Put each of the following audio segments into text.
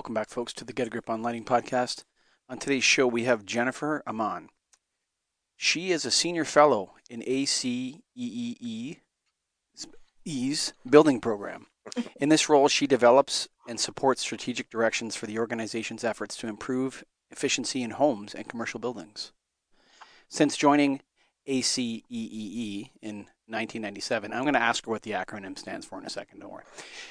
Welcome back, folks, to the Get a Grip on Lighting podcast. On today's show, we have Jennifer Amann. She is a senior fellow in ACEEE's building program. In this role, she develops and supports strategic directions for the organization's efforts to improve efficiency in homes and commercial buildings. Since joining ACEEE in 1997. I'm going to ask her what the acronym stands for in a second, don't worry.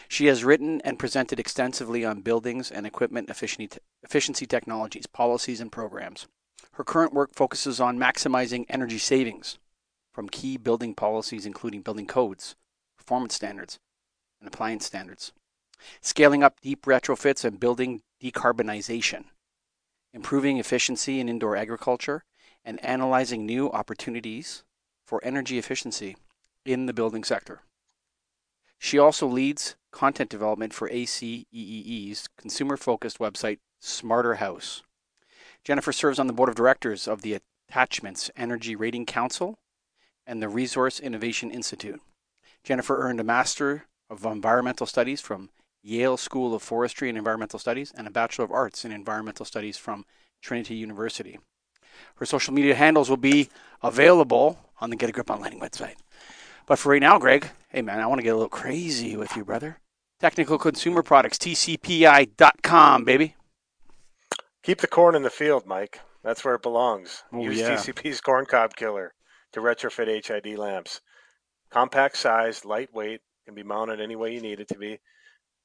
She has written and presented extensively on buildings and equipment efficiency, efficiency technologies, policies, and programs. Her current work focuses on maximizing energy savings from key building policies, including building codes, performance standards, and appliance standards, scaling up deep retrofits and building decarbonization, improving efficiency in indoor agriculture, and analyzing new opportunities for energy efficiency in the building sector. She also leads content development for ACEEE's consumer focused website, Smarter House. Jennifer serves on the board of directors of the Attachments Energy Rating Council and the Resource Innovation Institute. Jennifer earned a Master of Environmental Studies from Yale School of Forestry and Environmental Studies and a Bachelor of Arts in Environmental Studies from Trinity University. Her social media handles will be available on the Get a Grip on Lighting website. But for right now, Greg, hey man, I want to get a little crazy with you, brother. Technical Consumer Products, TCPI.com, baby. Keep the corn in the field, Mike. That's where it belongs. Oh, Use yeah. TCP's corn cob killer to retrofit HID lamps. Compact size, lightweight, can be mounted any way you need it to be.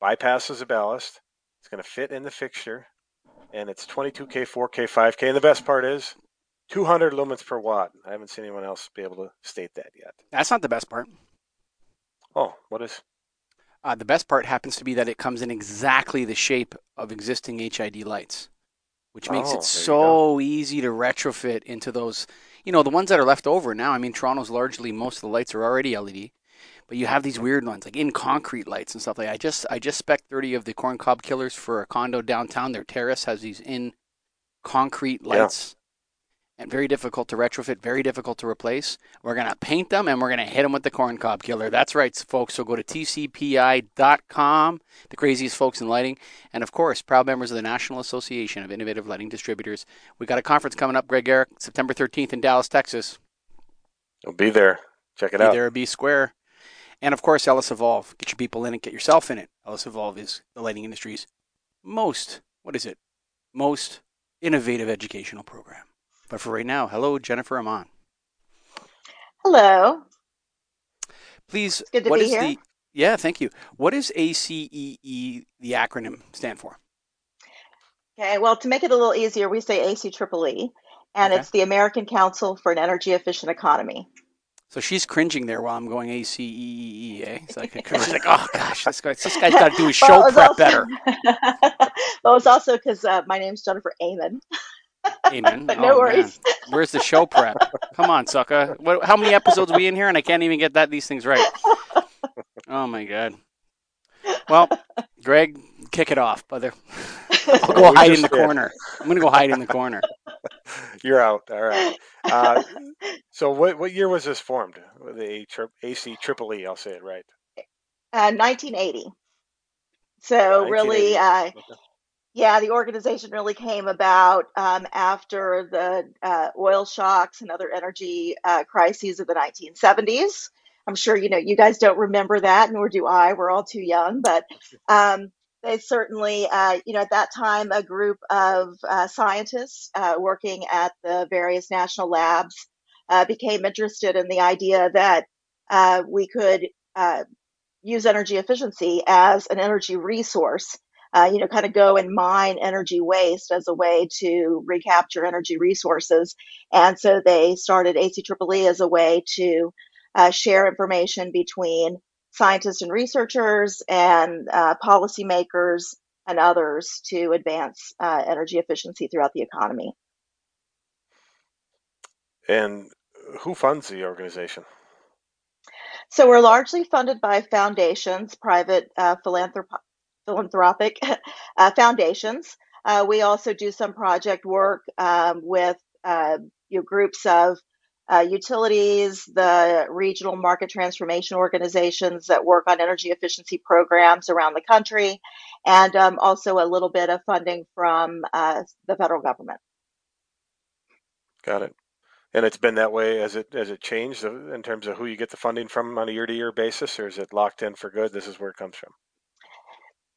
Bypasses a ballast. It's going to fit in the fixture, and it's 22K, 4K, 5K. And the best part is 200 lumens per watt. I haven't seen anyone else be able to state that yet. That's not the best part. Oh, what is? Uh, the best part happens to be that it comes in exactly the shape of existing HID lights, which makes Oh, it so easy to retrofit into those. You know, the ones that are left over now. I mean, Toronto's largely most of the lights are already LED, but you have these weird ones like in concrete lights and stuff like. I just I just spec thirty of the corn cob killers for a condo downtown. Their terrace has these in concrete Yeah. And very difficult to retrofit, very difficult to replace. We're going to paint them and we're going to hit them with the corn cob killer. That's right, folks. So go to tcpi.com, the craziest folks in lighting. And of course, proud members of the National Association of Innovative Lighting Distributors. We got a conference coming up, Greg Eric, September 13th in Dallas, Texas. It'll be there. Check it Be out. there, be square. And of course, Ellis Evolve. Get your people in it, get yourself in it. Ellis Evolve is the lighting industry's most, what is it? Most innovative educational program. But for right now, hello, Jennifer Amann. Hello. Please, good to what be is here. the yeah? Thank you. What does ACEE, the acronym, stand for? Okay, well, to make it a little easier, we say ACEEE, and Okay. it's the American Council for an Energy Efficient Economy. So she's cringing there while I'm going ACEE. Eh? It's like she's like, oh gosh, this guy, this guy's got to do his show Well, prep also- better. well, it's also because uh, my name's Jennifer Amann. Amen. But Oh, no man. worries. Where's the show prep? Come on, sucker. What, how many episodes are we in here, and I can't even get that these things right? Oh my god. Well, Greg, kick it off, brother. I'll go We hide in the did. corner. I'm gonna go hide in the corner. You're out. All right. Uh, so, what what year was this formed? The AC Triple E. I'll say it right. Uh, 1980. So really, uh, Okay. Yeah, the organization really came about um, after the uh, oil shocks and other energy uh, crises of the 1970s. I'm sure you know you guys don't remember that, nor do I. We're all too young, but um, they certainly, uh, you know, at that time, a group of uh, scientists uh, working at the various national labs uh, became interested in the idea that we could use energy efficiency as an energy resource. Uh, you know, kind of go and mine energy waste as a way to recapture energy resources. And so they started ACEEE as a way to uh, share information between scientists and researchers and uh, policymakers and others to advance uh, energy efficiency throughout the economy. And who funds the organization? So we're largely funded by foundations, private uh, philanthrop- philanthropic uh, foundations. Uh, we also do some project work um, with uh, you know, groups of uh, utilities, the regional market transformation organizations that work on energy efficiency programs around the country, and um, also a little bit of funding from uh, the federal government. Got it. And it's been that way as it as it changed in terms of who you get the funding from on a year to year basis, or is it locked in for good? This is where it comes from.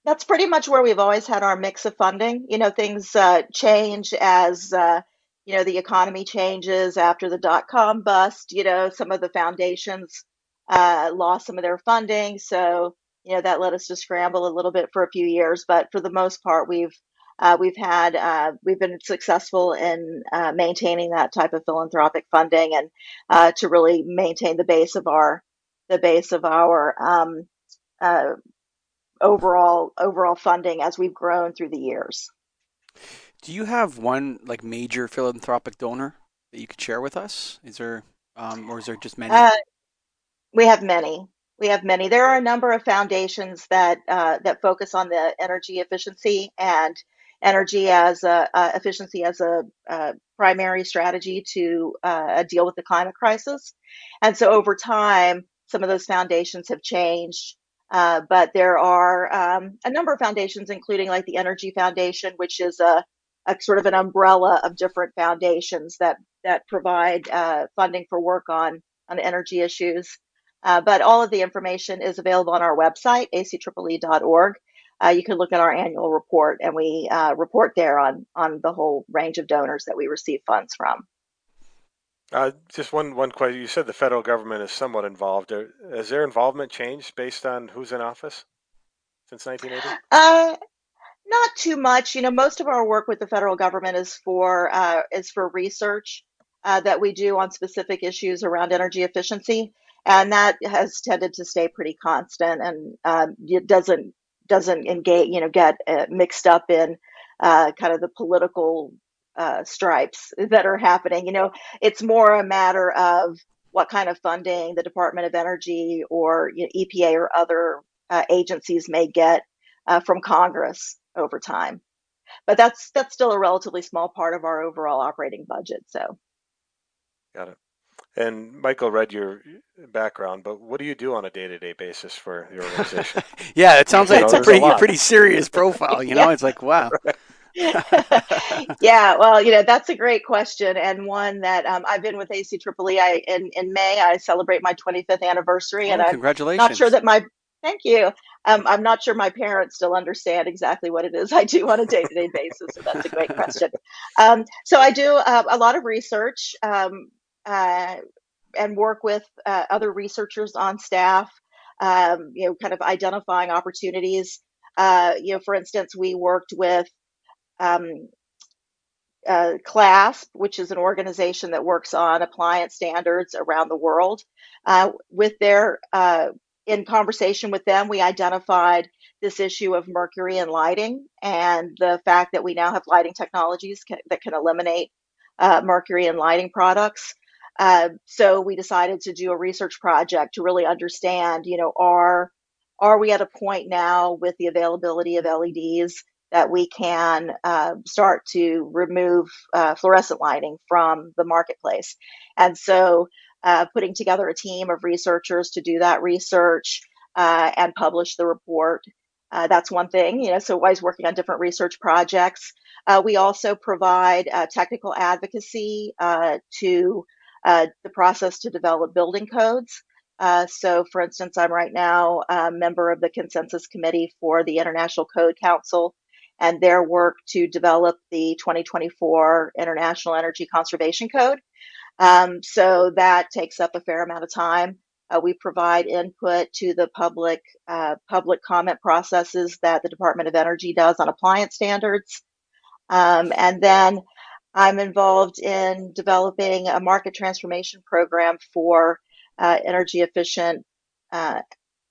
That's pretty much where we've always had our mix of funding. You know, things uh, change as uh, you know the economy changes after the dot com bust. You know, some of the foundations uh, lost some of their funding, so you know that led us to scramble a little bit for a few years. But for the most part, we've uh, we've had uh, we've been successful in uh, maintaining that type of philanthropic funding and to really maintain the base of our the base of our um, overall overall funding as we've grown through the years. Do you have one like major philanthropic donor that you could share with us? Is there um, or is there just many? Uh, we have many we have many. There are a number of foundations that uh, that focus on the energy efficiency and energy as a, uh, efficiency as a, a, primary strategy to uh, deal with the climate crisis. And so over time, some of those foundations have changed. Uh, but there are um, a number of foundations, including like the Energy Foundation, which is a, a sort of an umbrella of different foundations that that provide uh, funding for work on on energy issues. Uh, but all of the information is available on our website, acEEE.org uh, you can look at our annual report, and we uh, report there on on the whole range of donors that we receive funds from. Uh, just one one question. You said the federal government is somewhat involved. Has their involvement changed based on who's in office since 1980? Uh, not too much. You know, most of our work with the federal government is for uh, is for research uh, that we do on specific issues around energy efficiency, and that has tended to stay pretty constant, and um, it doesn't doesn't engage, you know, get uh, mixed up in uh, kind of the political uh, stripes that are happening. You know, it's more a matter of what kind of funding the Department of Energy or you know, EPA or other uh, agencies may get uh, from Congress over time. But that's that's still a relatively small part of our overall operating budget. So, got it. And Michael read your background, but what do you do on a day-to-day basis for the organization? yeah, it sounds like it's a pretty a pretty serious profile. You know, yeah. it's like wow. yeah, well, you know that's a great question and one that um, I've been with ACEEE. I in in May I celebrate my 25th anniversary, oh, and congratulations. I'm not sure that my thank you. Um, I'm not sure my parents still understand exactly what it is I do on a day to day basis. So that's a great question. Um, so I do uh, a lot of research. Um, uh, and work with uh, other researchers on staff, um, you know, kind of identifying opportunities. Uh, you know, for instance, we worked with um, uh, CLASP, which is an organization that works on appliance standards around the world. Uh, with their, uh, in conversation with them, we identified this issue of mercury in lighting and the fact that we now have lighting technologies can, that can eliminate uh, mercury in lighting products. Uh, so we decided to do a research project to really understand, you know, are are we at a point now with the availability of LEDs that we can uh, start to remove uh, fluorescent lighting from the marketplace? And so, uh, putting together a team of researchers to do that research uh, and publish the report. Uh, that's one thing, you know. So, always working on different research projects. we also provide technical advocacy to uh, the process to develop building codes. Uh, so, for instance, I'm right now a member of the consensus committee for the International Code Council and their work to develop the 2024 International Energy Conservation Code. Um, so that takes up a fair amount of time. Uh, we provide input to the public uh, public comment processes that the Department of Energy does on appliance standards, um, and then I'm involved in developing a market transformation program for uh, energy efficient uh,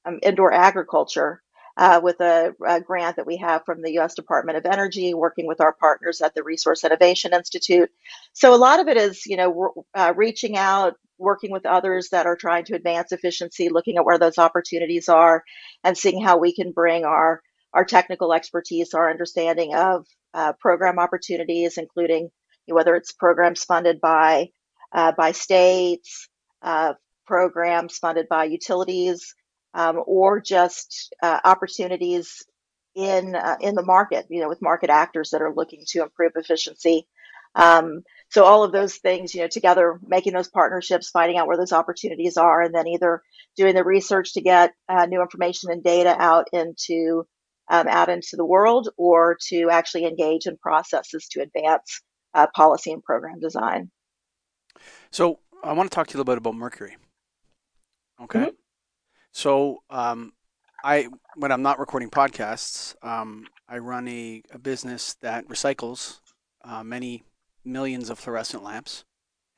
um, indoor agriculture uh, with a, a, grant that we have from the U.S. Department of Energy, working with our partners at the Resource Innovation Institute. So a lot of it is, you know, uh, reaching out, working with others that are trying to advance efficiency, looking at where those opportunities are, and seeing how we can bring our our technical expertise, our understanding of uh, program opportunities, including whether it's programs funded by uh, by states, uh, programs funded by utilities, um, or just uh, opportunities in uh, in the market. You know, with market actors that are looking to improve efficiency. Um, so all of those things, you know, together, making those partnerships, finding out where those opportunities are, and then either doing the research to get uh, new information and data out into um, out into the world, or to actually engage in processes to advance uh, policy and program design. So I want to talk to you a little bit about Mercury. Okay. Mm-hmm. So um, I, when I'm not recording podcasts, um, I run a, a, business that recycles uh, many millions of fluorescent lamps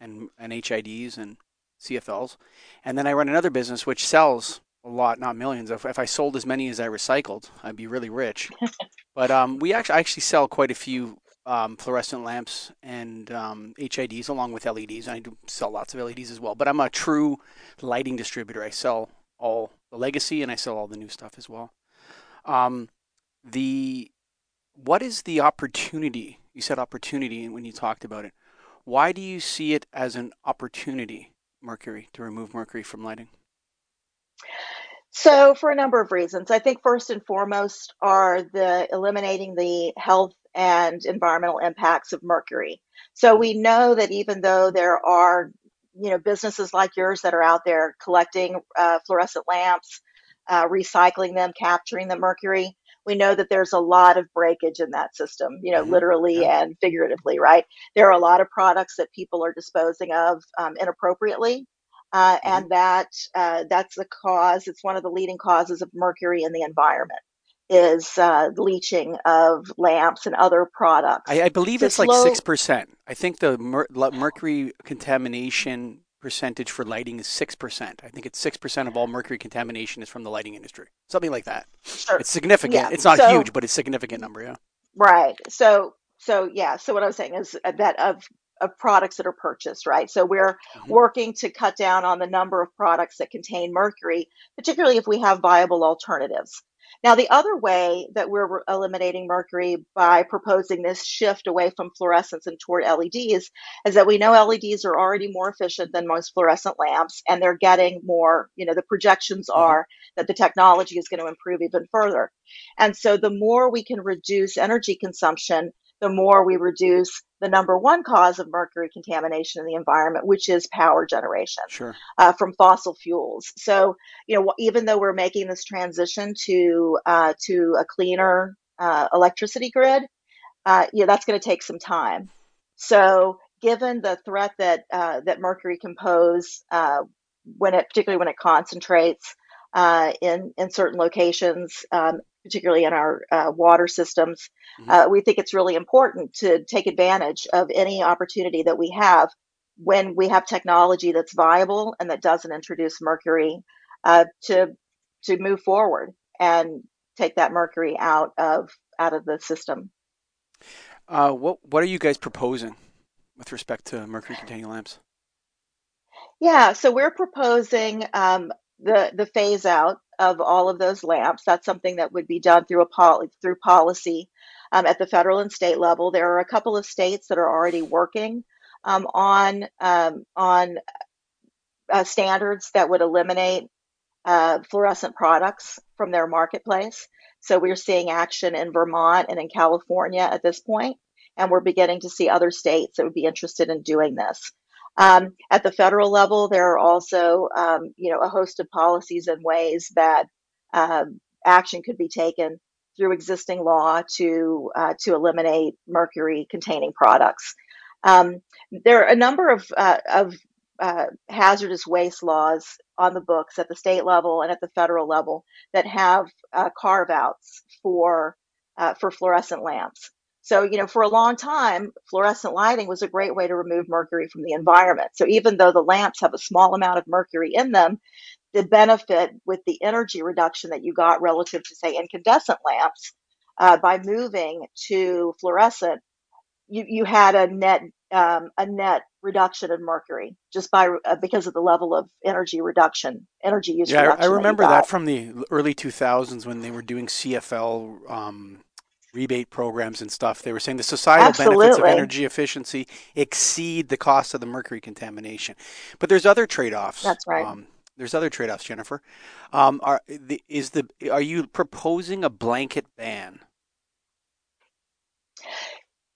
and, and HIDs and CFLs. And then I run another business which sells a lot, not millions. If, if I sold as many as I recycled, I'd be really rich. but um, we actually I actually sell quite a few um, fluorescent lamps and um, HIDs along with LEDs. I do sell lots of LEDs as well. But I'm a true lighting distributor. I sell all the legacy and I sell all the new stuff as well. Um, the what is the opportunity? You said opportunity when you talked about it. Why do you see it as an opportunity, mercury, to remove mercury from lighting? So, for a number of reasons, I think first and foremost are the eliminating the health and environmental impacts of mercury. So we know that even though there are, you know, businesses like yours that are out there collecting uh, fluorescent lamps, uh, recycling them, capturing the mercury, we know that there's a lot of breakage in that system, you know, mm-hmm. literally yeah. and figuratively, right? There are a lot of products that people are disposing of um, inappropriately. Uh, mm-hmm. And that uh, that's the cause. It's one of the leading causes of mercury in the environment is uh, leaching of lamps and other products. I, I believe it's slow... like six percent. I think the mer- mercury contamination percentage for lighting is six percent. I think it's six percent of all mercury contamination is from the lighting industry, something like that. Sure. It's significant. Yeah. It's not so, huge, but it's significant number. Yeah. Right. So so yeah. So what I was saying is that of of products that are purchased, right? So we're mm-hmm. working to cut down on the number of products that contain mercury, particularly if we have viable alternatives. Now, the other way that we're eliminating mercury by proposing this shift away from fluorescents and toward LEDs is that we know LEDs are already more efficient than most fluorescent lamps, and they're getting more, you know, the projections mm-hmm. are that the technology is going to improve even further. And so the more we can reduce energy consumption, the more we reduce the number one cause of mercury contamination in the environment, which is power generation sure. uh, from fossil fuels. So, you know, even though we're making this transition to uh, to a cleaner uh, electricity grid, uh, yeah, that's going to take some time. So, given the threat that uh, that mercury can pose uh, when it, particularly when it concentrates in in certain locations, um, particularly in our uh, water systems. Mm-hmm. Uh, we think it's really important to take advantage of any opportunity that we have when we have technology that's viable and that doesn't introduce mercury uh, to to move forward and take that mercury out of out of the system. Uh, what what are you guys proposing with respect to mercury containing lamps? Yeah, so we're proposing um, the the phase out of all of those lamps. That's something that would be done through a through policy um, at the federal and state level. There are a couple of states that are already working um, on um, on uh, standards that would eliminate uh, fluorescent products from their marketplace. So we're seeing action in Vermont and in California at this point, and we're beginning to see other states that would be interested in doing this. Um, at the federal level, there are also, um, you know, a host of policies and ways that um, action could be taken through existing law to uh, to eliminate mercury-containing products. Um, there are a number of uh, of uh, hazardous waste laws on the books at the state level and at the federal level that have uh, carve-outs for uh, for fluorescent lamps. So, you know, for a long time, fluorescent lighting was a great way to remove mercury from the environment. So, even though the lamps have a small amount of mercury in them, the benefit with the energy reduction that you got relative to, say, incandescent lamps uh, by moving to fluorescent, you, you had a net um, a net reduction in mercury just by uh, because of the level of energy reduction, energy use. Yeah, I remember that, that, from the early 2000s when they were doing CFL um, rebate programs and stuff. They were saying the societal Absolutely. benefits of energy efficiency exceed the cost of the mercury contamination. But there's other trade-offs. That's right. Um, there's other trade-offs, Jennifer. Um, are the, is the are you proposing a blanket ban?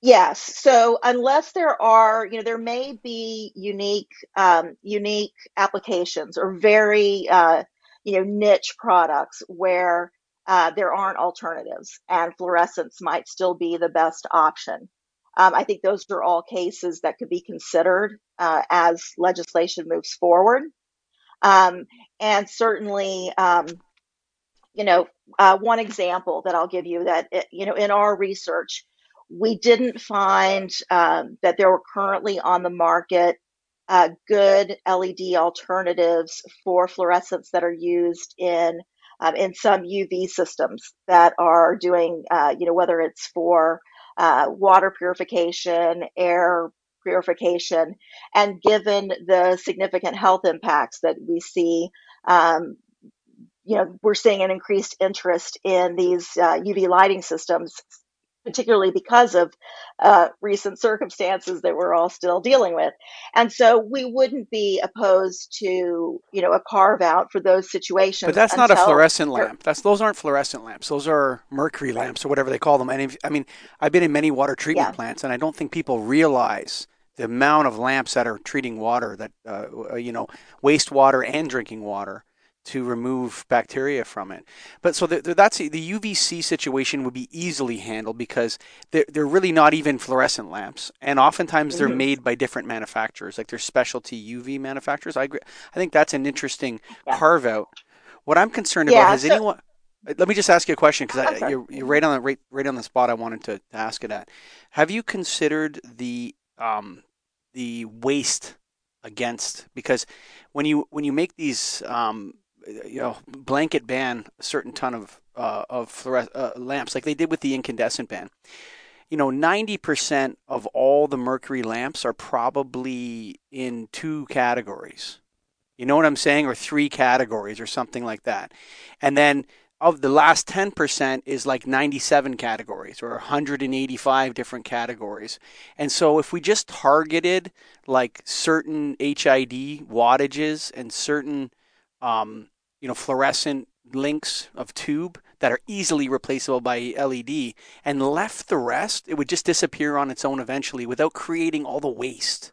Yes. So unless there are, you know, there may be unique, um, unique applications or very, uh, you know, niche products where uh, there aren't alternatives, and fluorescence might still be the best option. Um, I think those are all cases that could be considered uh, as legislation moves forward. Um, and certainly, um, you know, uh, one example that I'll give you that, you know, in our research, we didn't find um, that there were currently on the market uh, good LED alternatives for fluorescents that are used in um, in some UV systems that are doing, uh, you know, whether it's for uh, water purification, air purification, and given the significant health impacts that we see, um, you know, we're seeing an increased interest in these uh, UV lighting systems particularly because of uh, recent circumstances that we're all still dealing with. And so we wouldn't be opposed to, you know, a carve out for those situations. But that's not a fluorescent lamp. That's those aren't fluorescent lamps. Those are mercury lamps or whatever they call them. And if, I mean, I've been in many water treatment yeah. plants, and I don't think people realize the amount of lamps that are treating water that uh, you know wastewater and drinking water to remove bacteria from it. But so the, the, that's the UVC situation would be easily handled because they're, they're really not even fluorescent lamps, and oftentimes they're mm-hmm. made by different manufacturers, like they're specialty UV manufacturers. I agree. I think that's an interesting yeah. carve out. What I'm concerned yeah, about has so, anyone. Let me just ask you a question because you're, you're right on the right, right on the spot. I wanted to, to ask it at. Have you considered the um, the waste against because when you when you make these um, you know, blanket ban a certain ton of uh, of fluores- uh, lamps, like they did with the incandescent ban. You know, ninety percent of all the mercury lamps are probably in two categories. You know what I'm saying, or three categories, or something like that. And then of the last 10% is like 97 categories or 185 different categories. And so if we just targeted like certain HID wattages and certain um, you know, fluorescent links of tube that are easily replaceable by LED and left the rest, it would just disappear on its own eventually without creating all the waste.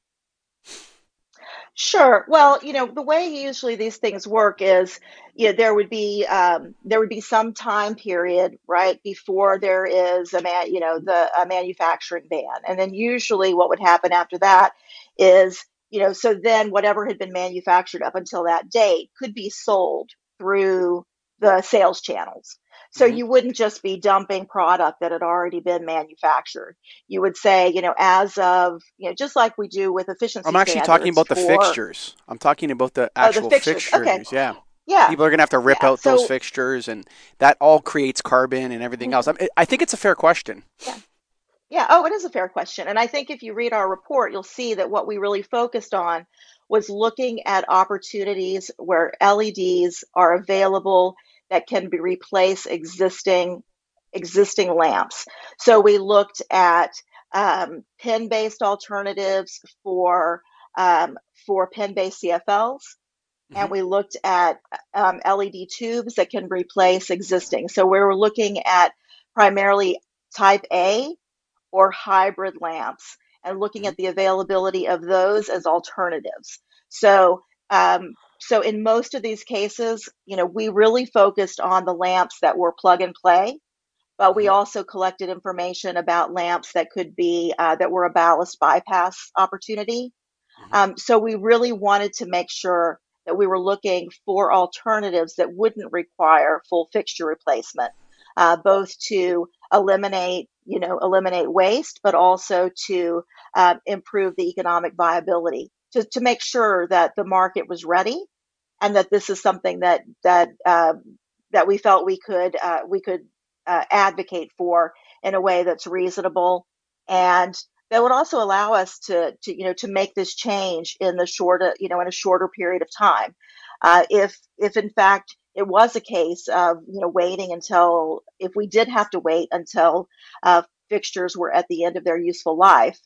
Sure. Well, you know, the way usually these things work is, you know, there would be um, there would be some time period, right, before there is a man, you know, the a manufacturing ban, and then usually what would happen after that is, you know, so then whatever had been manufactured up until that date could be sold through the sales channels. So mm-hmm. you wouldn't just be dumping product that had already been manufactured. You would say, you know, as of, you know, just like we do with efficiency. I'm actually talking about the fixtures. I'm talking about the actual oh, the fixtures. fixtures. Okay. Yeah. Yeah. People are going to have to rip yeah. out so, those fixtures, and that all creates carbon and everything mm-hmm. else. I, I think it's a fair question. Yeah. Yeah. Oh, it is a fair question. And I think if you read our report, you'll see that what we really focused on was looking at opportunities where LEDs are available that can be replace existing existing lamps. So we looked at um, pin-based alternatives for um, for pin-based CFLs, mm-hmm. and we looked at um, LED tubes that can replace existing. So we were looking at primarily Type A or hybrid lamps and looking at the availability of those as alternatives. So, um, so in most of these cases, you know, we really focused on the lamps that were plug and play, but we mm-hmm. also collected information about lamps that could be uh, that were a ballast bypass opportunity. Mm-hmm. Um, so we really wanted to make sure that we were looking for alternatives that wouldn't require full fixture replacement, uh, both to eliminate you know, eliminate waste, but also to uh, improve the economic viability to, to make sure that the market was ready and that this is something that, that, uh, that we felt we could, uh, we could uh, advocate for in a way that's reasonable and that would also allow us to, to, you know, to make this change in the shorter, you know, in a shorter period of time. Uh, if, if in fact it was a case of you know waiting until if we did have to wait until uh, fixtures were at the end of their useful life,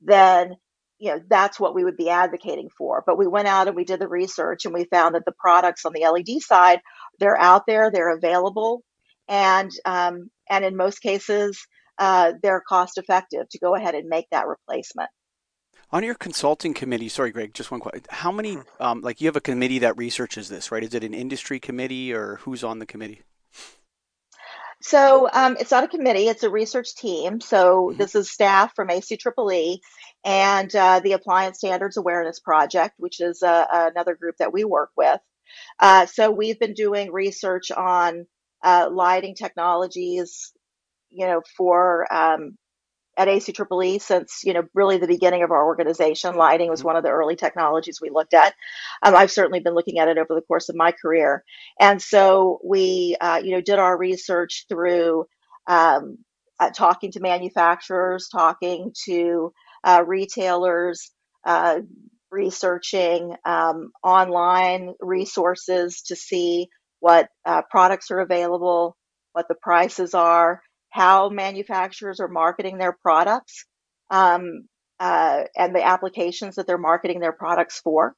then you know, that's what we would be advocating for. But we went out and we did the research and we found that the products on the LED side, they're out there, they're available, and um, and in most cases, uh, they're cost effective to go ahead and make that replacement. On your consulting committee, sorry, Greg, just one question. How many, um, like, you have a committee that researches this, right? Is it an industry committee or who's on the committee? So um, it's not a committee; it's a research team. So mm-hmm. this is staff from ACEEE and uh, the Appliance Standards Awareness Project, which is uh, another group that we work with. Uh, so we've been doing research on uh, lighting technologies, you know, for um, at ACEEE since, you know, really the beginning of our organization. Lighting was mm-hmm. one of the early technologies we looked at. Um, I've certainly been looking at it over the course of my career. And so we, uh, you know, did our research through um, uh, talking to manufacturers, talking to uh, retailers, uh, researching um, online resources to see what uh, products are available, what the prices are, how manufacturers are marketing their products um, uh, and the applications that they're marketing their products for.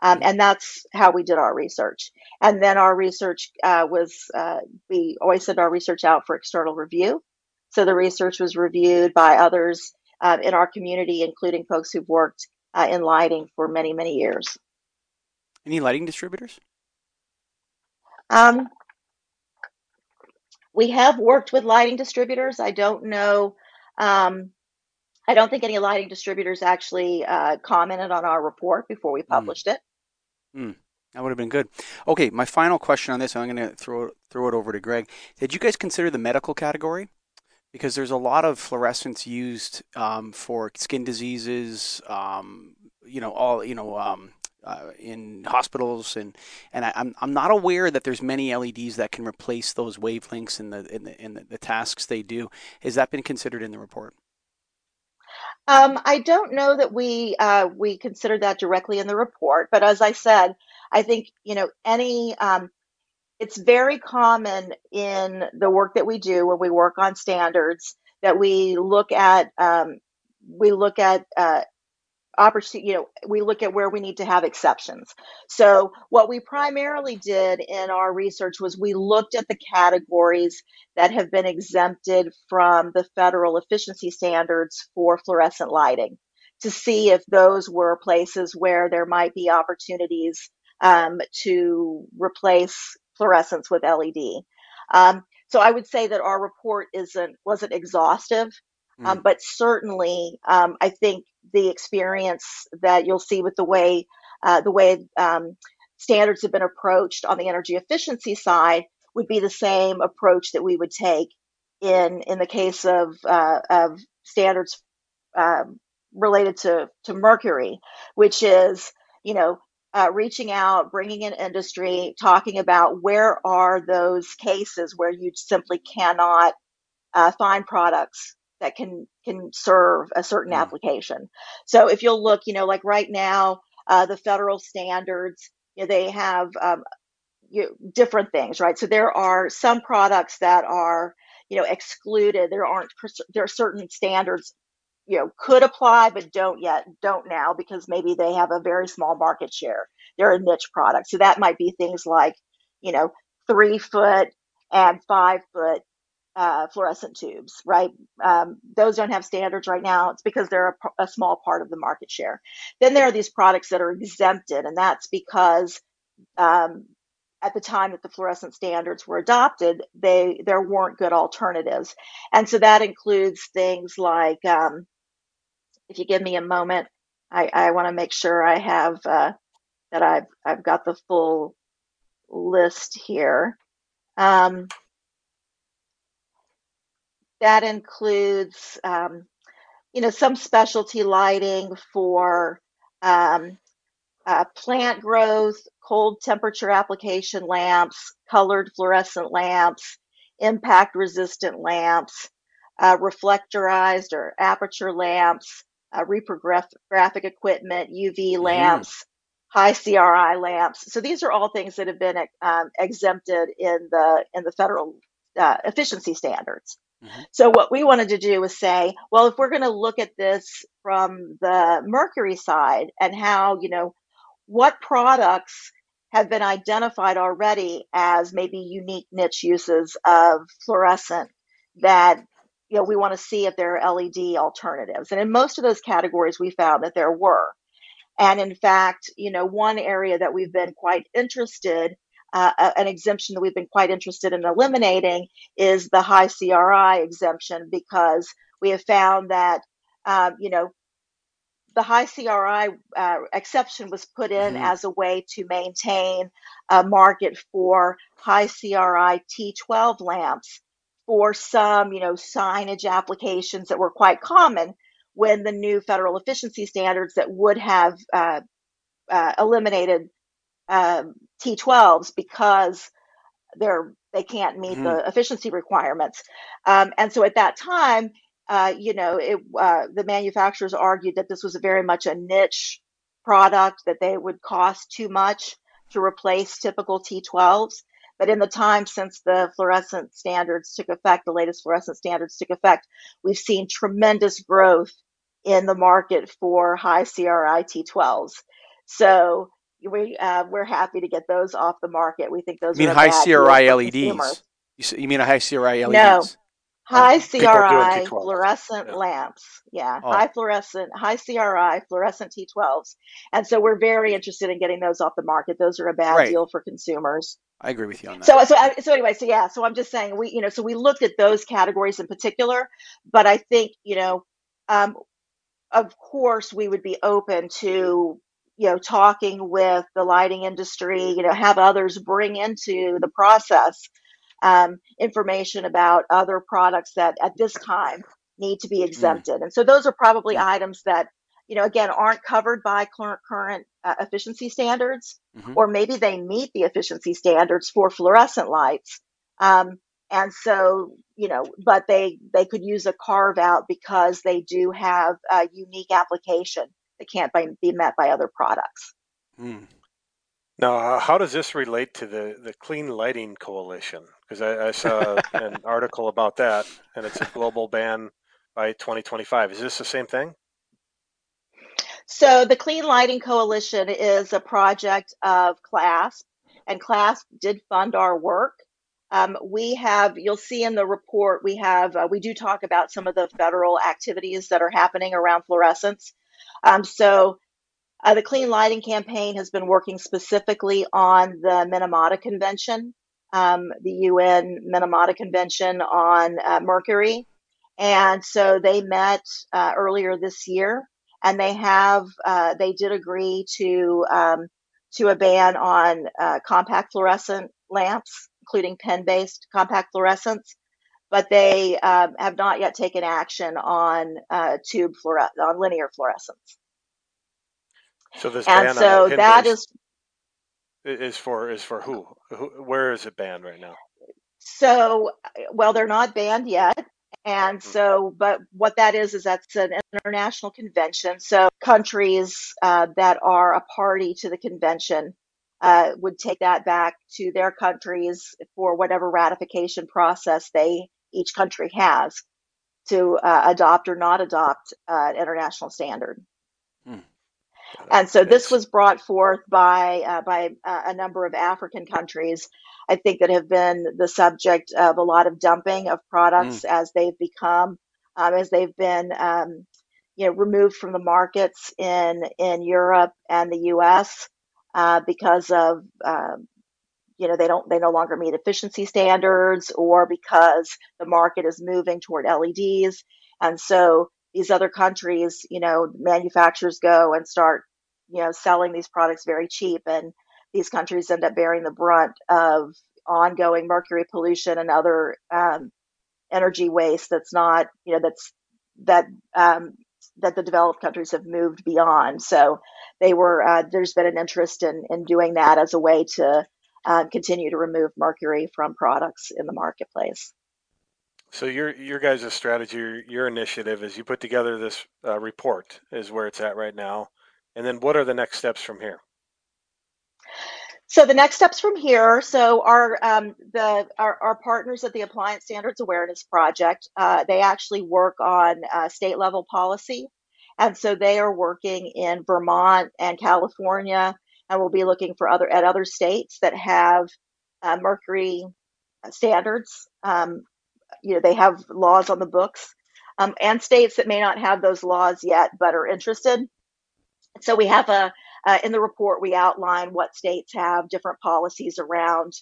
Um, and that's how we did our research. And then our research uh, was, uh, we always send our research out for external review. So the research was reviewed by others uh, in our community, including folks who've worked uh, in lighting for many, many years. Any lighting distributors? Um, we have worked with lighting distributors. I don't know. Um, I don't think any lighting distributors actually uh, commented on our report before we hmm. published mm. it. Mm. That would have been good. Okay, my final question on this, I'm going to throw throw it over to Greg. Did you guys consider the medical category? Because there's a lot of fluorescents used um, for skin diseases, um, you know, all you know, um, uh, in hospitals, and and I, am I'm, I'm not aware that there's many LEDs that can replace those wavelengths in the in the in the, the tasks they do. Has that been considered in the report? Um, I don't know that we uh, we considered that directly in the report, but as I said, I think you know any. Um, it's very common in the work that we do when we work on standards that we look at um, we look at uh, opportunity, you know, we look at where we need to have exceptions. So what we primarily did in our research was we looked at the categories that have been exempted from the federal efficiency standards for fluorescent lighting to see if those were places where there might be opportunities um, to replace fluorescence with LED. Um, so I would say that our report isn't wasn't exhaustive, um, mm. but certainly um, I think the experience that you'll see with the way uh, the way um, standards have been approached on the energy efficiency side would be the same approach that we would take in in the case of uh, of standards um, related to to mercury, which is you know uh, reaching out, bringing in industry, talking about where are those cases where you simply cannot uh, find products that can can serve a certain mm. application. So if you'll look, you know, like right now, uh, the federal standards, you know, they have um, you different things, right? So there are some products that are, you know, excluded. There aren't there are certain standards, you know, could apply but don't yet, don't now because maybe they have a very small market share. They're a niche product, so that might be things like, you know, three foot and five foot uh, fluorescent tubes, right? Um, those don't have standards right now. It's because they're a, a, small part of the market share. Then there are these products that are exempted, and that's because um, at the time that the fluorescent standards were adopted, they there weren't good alternatives, and so that includes things like, um, if you give me a moment, I, I want to make sure I have uh, that I've I've got the full list here. That includes, um, you know, some specialty lighting for um, uh, plant growth, cold temperature application lamps, colored fluorescent lamps, impact resistant lamps, uh, reflectorized or aperture lamps, uh, reprographic equipment, UV mm-hmm. lamps, mm-hmm. high CRI lamps. So these are all things that have been um, exempted in the in the federal uh, efficiency standards. Mm-hmm. So what we wanted to do was say, well, if we're going to look at this from the mercury side and how, you know, what products have been identified already as maybe unique niche uses of fluorescent that you know we want to see if there are LED alternatives. And in most of those categories, we found that there were. And in fact, you know, one area that we've been quite interested, uh, an exemption that we've been quite interested in eliminating is the high CRI exemption because we have found that, um, you know, the high CRI uh, exception was put in mm-hmm. as a way to maintain a market for high CRI T12 lamps for some, you know, signage applications that were quite common when the new federal efficiency standards that would have uh, uh, eliminated um, T12s because they're they can't meet mm-hmm. the efficiency requirements. Um, and so at that time, uh, you know, it, uh, the manufacturers argued that this was very much a niche product that they would cost too much to replace typical T12s. But in the time since the fluorescent standards took effect, the latest fluorescent standards took effect, we've seen tremendous growth in the market for high CRI T12s. So we uh, we're happy to get those off the market. We think those. You mean high CRI LEDs? You, you mean a high CRI LEDs? No, high oh, CRI fluorescent yeah. lamps. Yeah, oh. high fluorescent, high CRI fluorescent T12s. And so we're very interested in getting those off the market. Those are a bad right. deal for consumers. I agree with you on that. So, so, so anyway, so yeah, so I'm just saying we, you know, so we looked at those categories in particular, but I think, you know, um, of course, we would be open to you know talking with the lighting industry. You know, have others bring into the process um, information about other products that at this time need to be mm. exempted. Mm. And so those are probably mm. items that you know again aren't covered by current current uh, efficiency standards, mm-hmm. or maybe they meet the efficiency standards for fluorescent lights. Um, and so you know but they they could use a carve out because they do have a unique application that can't be met by other products. Hmm. now uh, how does this relate to the the clean lighting coalition? Because I, I, saw an article about that and it's a global ban by 2025 is this the same thing? So the clean lighting coalition is a project of CLASP and CLASP did fund our work. Um, we have, you'll see in the report, we have, uh, we do talk about some of the federal activities that are happening around fluorescence. Um, so uh, the Clean Lighting Campaign has been working specifically on the Minamata Convention, um, the UN Minamata Convention on uh, mercury. And so they met uh, earlier this year and they have, uh, they did agree to, um, to a ban on uh, compact fluorescent lamps including pin-based compact fluorescents, but they um, have not yet taken action on uh, tube fluores- on linear fluorescence. So this and so that is is for is for who? who? Where is it banned right now? So, well, they're not banned yet. And hmm. so, but what that is, is that's an international convention. So countries uh, that are a party to the convention uh, would take that back to their countries for whatever ratification process they each country has to uh, adopt or not adopt uh, international standard. Hmm. And so this was brought forth by uh, by uh, a number of African countries, I think, that have been the subject of a lot of dumping of products mm. as they've become um, as they've been um, you know removed from the markets in in Europe and the U.S uh, because of um, you know they don't they no longer meet efficiency standards or because the market is moving toward LEDs and so these other countries you know manufacturers go and start you know selling these products very cheap and these countries end up bearing the brunt of ongoing mercury pollution and other um, energy waste that's not you know that's that um, that the developed countries have moved beyond. So they were uh, there's been an interest in in doing that as a way to uh, continue to remove mercury from products in the marketplace. So your your guys' strategy, your, your initiative, is you put together this uh, report, is where it's at right now, and then what are the next steps from here? So the next steps from here. So our um, the our, our, partners at the Appliance Standards Awareness Project, uh, they actually work on uh, state level policy, and so they are working in Vermont and California, and we'll be looking for other at other states that have uh, mercury standards. Um, you know, they have laws on the books, um, and states that may not have those laws yet but are interested. So we have a uh, in the report, we outline what states have different policies around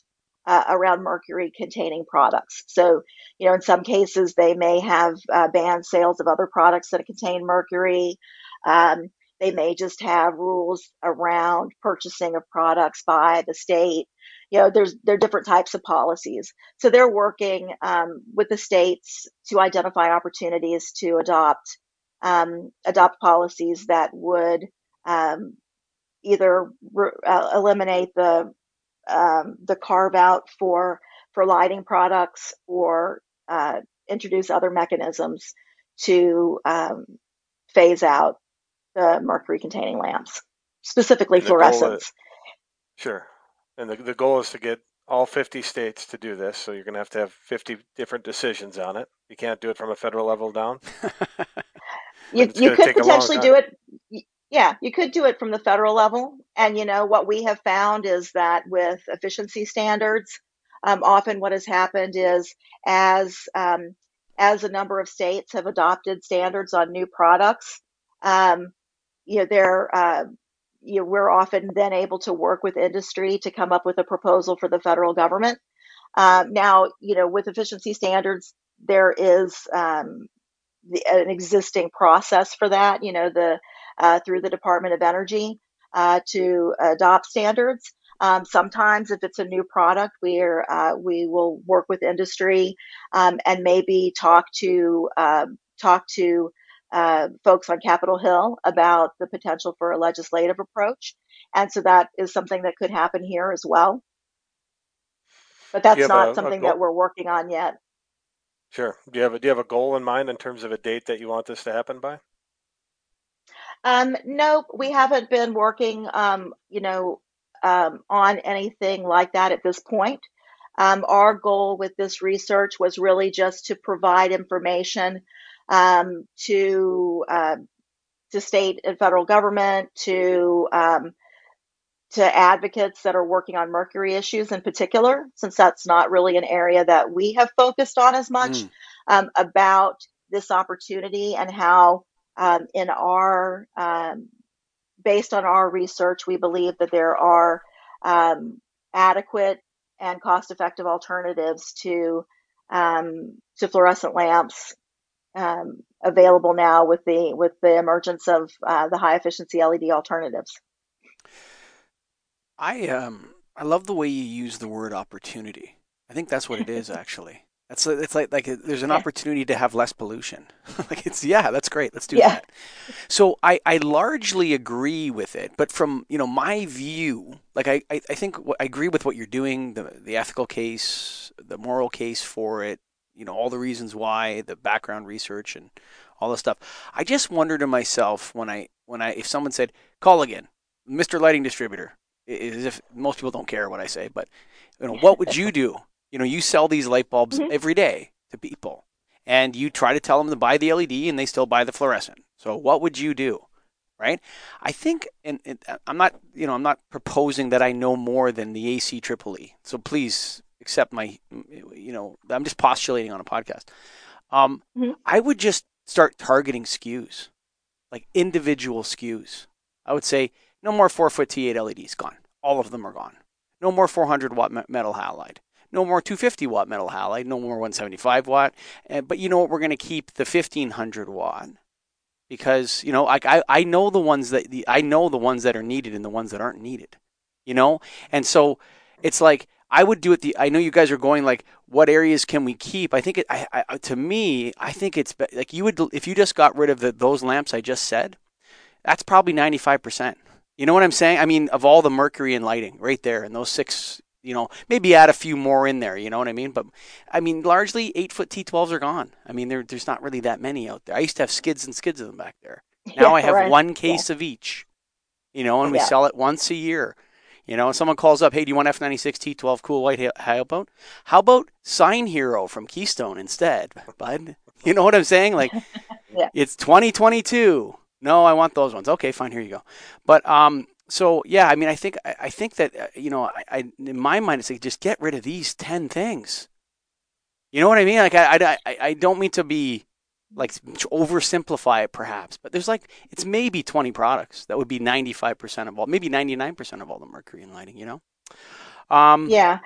uh, around mercury containing products. So, you know, in some cases, they may have uh, banned sales of other products that contain mercury. Um, they may just have rules around purchasing of products by the state. You know, there's there are different types of policies. So they're working um, with the states to identify opportunities to adopt um, adopt policies that would um, either uh, eliminate the um, the carve out for for lighting products or uh, introduce other mechanisms to um, phase out the mercury containing lamps, specifically fluorescents. Is, sure. And the, the goal is to get all 50 states to do this. So you're going to have to have 50 different decisions on it. You can't do it from a federal level down. you you could potentially do it. Yeah, you could do it from the federal level. And, you know, what we have found is that with efficiency standards, um, often what has happened is as, um, as a number of states have adopted standards on new products, um, you know, they're, uh, you know, we're often then able to work with industry to come up with a proposal for the federal government. Uh, now, you know, with efficiency standards, there is um, the, an existing process for that. You know, the uh, through the Department of Energy uh, to adopt standards. Um, sometimes, if it's a new product, we're uh, we will work with industry um, and maybe talk to um, talk to uh, folks on Capitol Hill about the potential for a legislative approach, and so that is something that could happen here as well. But that's not a, something a that we're working on yet. Sure. Do you have a, do you have a goal in mind in terms of a date that you want this to happen by? Um, no, we haven't been working, um, you know, um, on anything like that at this point. Um, our goal with this research was really just to provide information um, to uh, to state and federal government, to um, to advocates that are working on mercury issues in particular, since that's not really an area that we have focused on as much mm. about this opportunity and how um, in our um, based on our research, we believe that there are um, adequate and cost-effective alternatives to um, to fluorescent lamps um, available now with the with the emergence of uh, the high efficiency LED alternatives. I um I love the way you use the word opportunity. I think that's what it is actually. That's it's like like there's an opportunity to have less pollution. like it's yeah, that's great. Let's do yeah. that. So I I largely agree with it, but from you know my view, like I I, I think I agree with what you're doing, the the ethical case, the moral case for it, you know all the reasons why, the background research and all the stuff. I just wonder to myself when I when I if someone said call again, Mr. Lighting Distributor, as if most people don't care what I say, but you know what would you do? You know, you sell these light bulbs mm-hmm. every day to people, and you try to tell them to buy the LED, and they still buy the fluorescent. So, what would you do? Right? I think, and, and I'm not, you know, I'm not proposing that I know more than the AC Triple E. So please accept my, you know, I'm just postulating on a podcast. Um, mm-hmm. I would just start targeting SKUs, like individual SKUs. I would say no more four foot T8 LEDs, gone. All of them are gone. No more 400 watt metal halide no more 250 watt metal halide, no more 175 watt. but you know what? We're going to keep the 1500 watt because you know, like I, I know the ones that the, I know the ones that are needed and the ones that aren't needed. You know, and so it's like I would do it. The I know you guys are going like, what areas can we keep? I think it. I, I, to me, I think it's like you would if you just got rid of the, those lamps I just said. That's probably ninety five percent. You know what I'm saying? I mean, of all the mercury and lighting, right there, and those six you know, maybe add a few more in there, you know what I mean? But I mean, largely eight foot T12s are gone. I mean, there, there's not really that many out there. I used to have skids and skids of them back there. Now yeah, I have right. one case yeah. of each, you know, and we yeah. sell it once a year. You know, someone calls up, hey, do you want F96 T12 cool white boat? How about Sign Hero from Keystone instead, bud? You know what I'm saying? Like, yeah. it's 2022. No, I want those ones. Okay, fine. Here you go. But um, so yeah, I mean, I think I, I think that uh, you know, I, I, in my mind, it's like just get rid of these ten things. You know what I mean? Like, I I, I don't mean to be like oversimplify it perhaps, but there's like it's maybe 20 products that would be 95% of all, maybe 99% of all the mercury in lighting. You know? Um, yeah.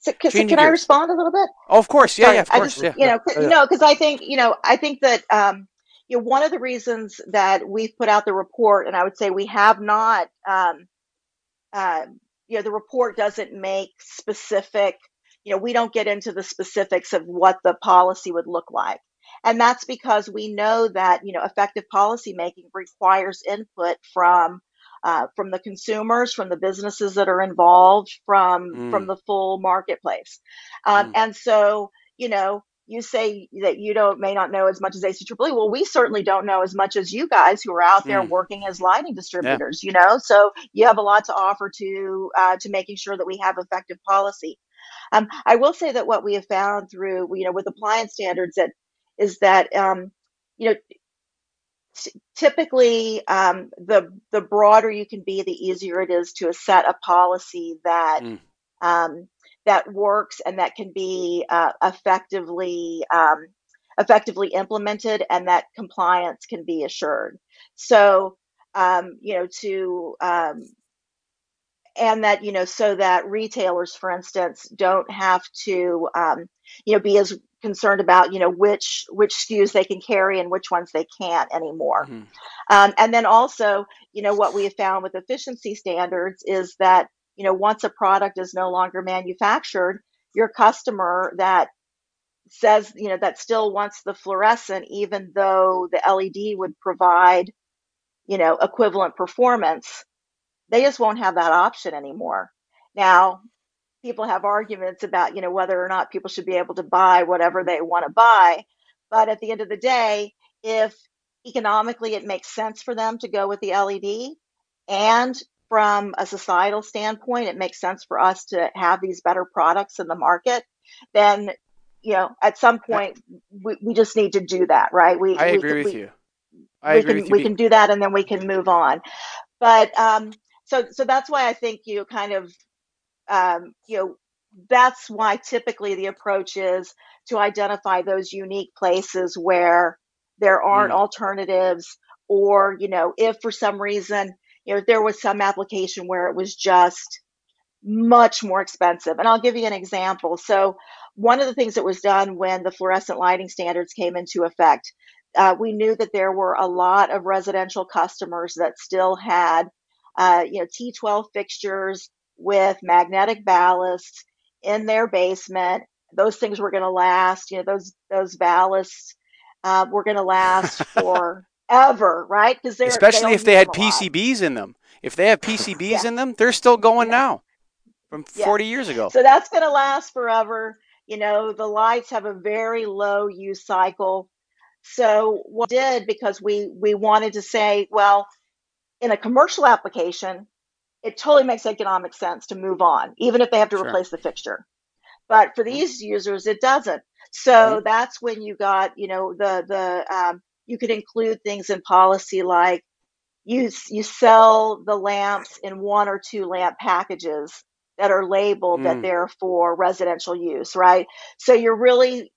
So, so can I respond a little bit? Oh, of course. Yeah, Sorry, yeah, of course. Just, yeah. You know, you know, because I think you know, I think that um, you know, one of the reasons that we've put out the report, and I would say we have not, um, uh, you know, the report doesn't make specific. You know, we don't get into the specifics of what the policy would look like. And that's because we know that, you know, effective policymaking requires input from uh, from the consumers, from the businesses that are involved, from mm. from the full marketplace. Um, mm. And so, you know, you say that you don't may not know as much as ACEEE. Well, we certainly don't know as much as you guys who are out there mm. working as lighting distributors. Yeah. You know, so you have a lot to offer to uh, to making sure that we have effective policy. Um, I will say that what we have found through, you know, with appliance standards that is that um, you know t- typically um, the the broader you can be, the easier it is to set a policy that mm. um, that works and that can be uh, effectively um, effectively implemented, and that compliance can be assured. So um, you know to um, and that you know so that retailers for instance don't have to um, you know be as concerned about you know which which SKUs they can carry and which ones they can't anymore mm-hmm. um, and then also you know what we have found with efficiency standards is that you know once a product is no longer manufactured your customer that says you know that still wants the fluorescent even though the led would provide you know equivalent performance they just won't have that option anymore. Now, people have arguments about, you know, whether or not people should be able to buy whatever they want to buy. But at the end of the day, if economically it makes sense for them to go with the LED and from a societal standpoint, it makes sense for us to have these better products in the market, then, you know, at some point we, we just need to do that, right? We, I we agree with we, you. I we can, we can do that and then we can move on. But, um, so so that's why I think you kind of um, you know that's why typically the approach is to identify those unique places where there aren't mm. alternatives or you know if for some reason you know there was some application where it was just much more expensive and i'll give you an example so one of the things that was done when the fluorescent lighting standards came into effect uh, we knew that there were a lot of residential customers that still had uh, you know, T12 fixtures with magnetic ballasts in their basement. Those things were going to last. You know, those those ballasts uh, were going to last forever, right? Because they're especially they if they had PCBs in them. If they have PCBs yeah. in them, they're still going yeah. now from yeah. 40 years ago. So that's going to last forever. You know, the lights have a very low use cycle. So what we did because we we wanted to say, well, in a commercial application, it totally makes economic sense to move on, even if they have to sure. replace the fixture. But for mm-hmm. these users, it doesn't. So mm-hmm. that's when you got, you know, the the um, you could include things in policy like you you sell the lamps in one or two lamp packages that are labeled mm. that they're for residential use, right? So you're really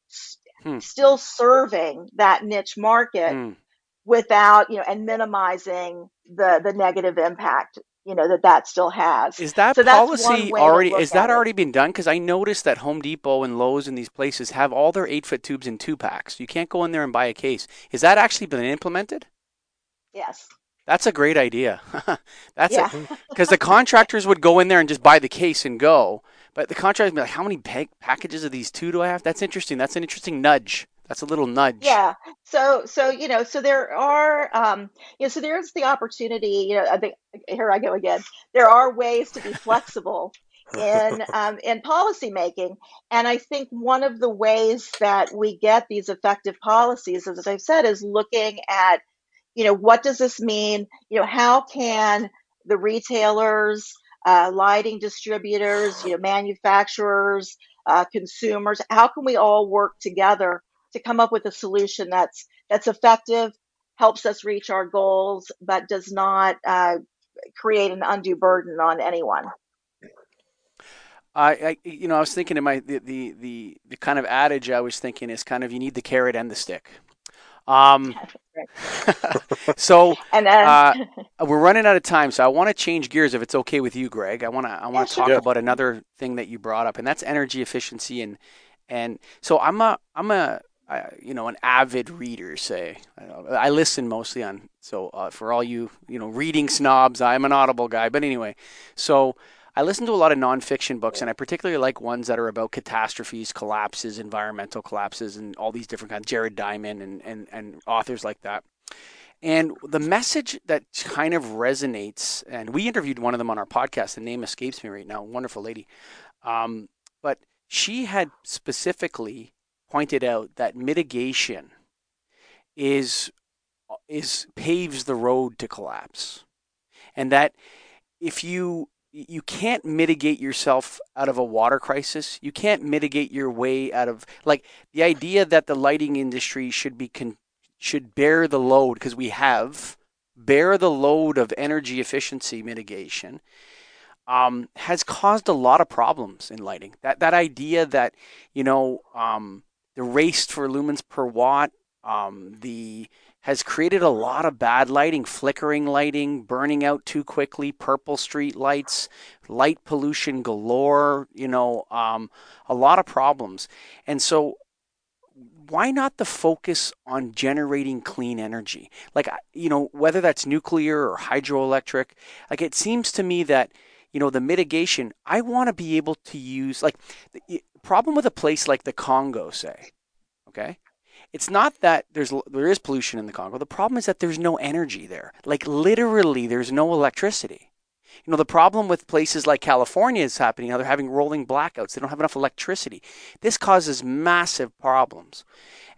hmm. still serving that niche market mm. without, you know, and minimizing the the negative impact you know that that still has. Is that so policy already? Is that already been done? Because I noticed that Home Depot and Lowe's and these places have all their eight foot tubes in two packs. You can't go in there and buy a case. Is that actually been implemented? Yes. That's a great idea. That's because the contractors would go in there and just buy the case and go, but the contractors would be like, "How many pa- packages of these two do I have?" That's interesting. That's an interesting nudge. That's a little nudge. Yeah. So so you know so there are um you know so there's the opportunity you know I think here I go again. There are ways to be flexible in um, in policy making, and I think one of the ways that we get these effective policies, as I've said, is looking at you know what does this mean? You know how can the retailers uh, lighting distributors, you know, manufacturers, uh, consumers. How can we all work together to come up with a solution that's that's effective, helps us reach our goals, but does not uh, create an undue burden on anyone? I, I, you know, I was thinking in my the, the the the kind of adage I was thinking is kind of you need the carrot and the stick. Um, so and uh, we're running out of time, so I want to change gears if it's okay with you, Greg. I want to I want to talk about another thing that you brought up, and that's energy efficiency and and so I'm a I'm a I, you know an avid reader. Say I, listen mostly on so uh, for all you you know reading snobs, I'm an Audible guy. But anyway, so I listen to a lot of nonfiction books, and I particularly like ones that are about catastrophes, collapses, environmental collapses, and all these different kinds. Jared Diamond and, and, and authors like that. And the message that kind of resonates, and we interviewed one of them on our podcast. The name escapes me right now. Wonderful lady, um, but she had specifically pointed out that mitigation is is paves the road to collapse, and that if you you can't mitigate yourself out of a water crisis. You can't mitigate your way out of like the idea that the lighting industry should be con- should bear the load because we have bear the load of energy efficiency mitigation um, has caused a lot of problems in lighting. That that idea that you know um, the race for lumens per watt, um, the has created a lot of bad lighting, flickering lighting, burning out too quickly, purple street lights, light pollution galore, you know, um, a lot of problems. And so, why not the focus on generating clean energy? Like, you know, whether that's nuclear or hydroelectric, like it seems to me that, you know, the mitigation, I want to be able to use, like, problem with a place like the Congo, say, okay? it's not that there's there is pollution in the Congo. The problem is that there's no energy there. Like literally, there's no electricity. You know, the problem with places like California is happening now. They're having rolling blackouts. They don't have enough electricity. This causes massive problems.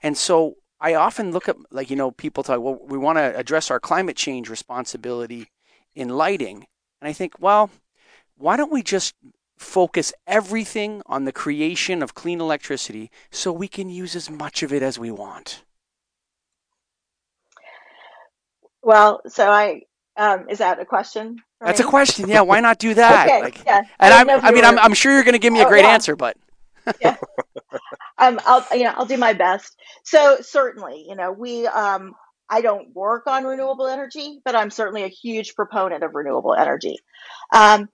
And so I often look at, like, you know, people talk, well, we want to address our climate change responsibility in lighting. And I think, well, why don't we just focus everything on the creation of clean electricity so we can use as much of it as we want? Well, so I um, is that a question? That's me? a question. Yeah, why not do that? okay, like, yeah. And I, I mean, were... I'm, I'm sure you're going to give me a oh, great yeah. answer, but yeah. Um, I'll you know I'll do my best. So certainly, you know, we um, I don't work on renewable energy, but I'm certainly a huge proponent of renewable energy. Um,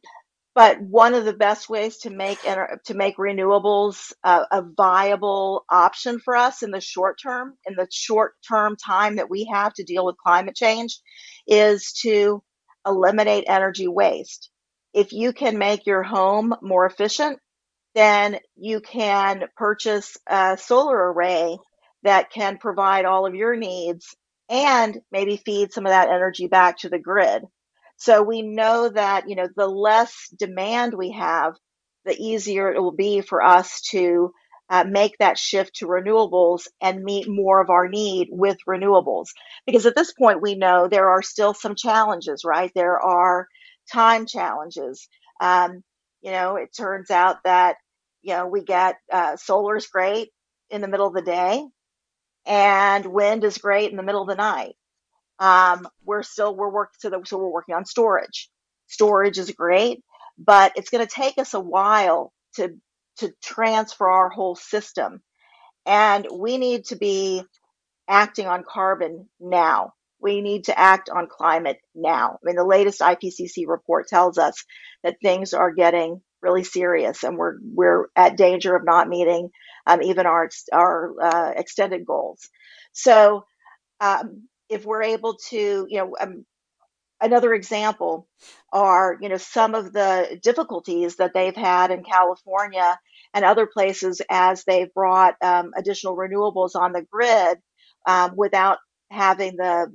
but one of the best ways to make to make renewables a viable option for us in the short term, in the short term time that we have to deal with climate change, is to eliminate energy waste. If you can make your home more efficient, then you can purchase a solar array that can provide all of your needs and maybe feed some of that energy back to the grid. So we know that, you know, the less demand we have, the easier it will be for us to uh, make that shift to renewables and meet more of our need with renewables. Because at this point, we know there are still some challenges, right? There are time challenges. Um, you know, it turns out that, you know, we get uh, solar is great in the middle of the day and wind is great in the middle of the night. Um, we're still we're working so, so we're working on storage. Storage is great, but it's going to take us a while to to transfer our whole system, and we need to be acting on carbon now. We need to act on climate now. I mean, the latest IPCC report tells us that things are getting really serious, and we're we're at danger of not meeting um, even our our uh, extended goals. So um, if we're able to, you know, um, another example are, you know, some of the difficulties that they've had in California and other places as they've brought um, additional renewables on the grid um, without having the